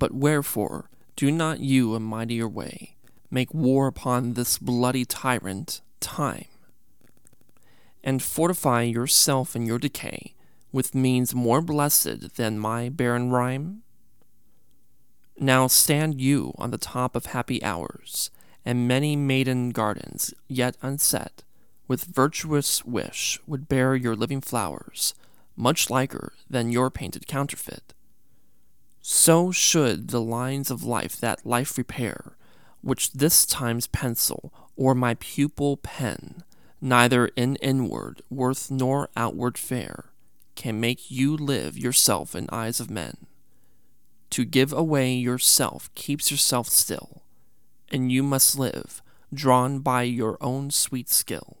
But wherefore do not you a mightier way make war upon this bloody tyrant, Time, and fortify yourself in your decay with means more blessed than my barren rhyme? Now stand you on the top of happy hours, and many maiden gardens yet unset, with virtuous wish would bear your living flowers, much liker than your painted counterfeit. So should the lines of life that life repair, which this time's pencil or my pupil pen, neither in inward worth nor outward fair, can make you live yourself in eyes of men. To give away yourself keeps yourself still, and you must live, drawn by your own sweet skill.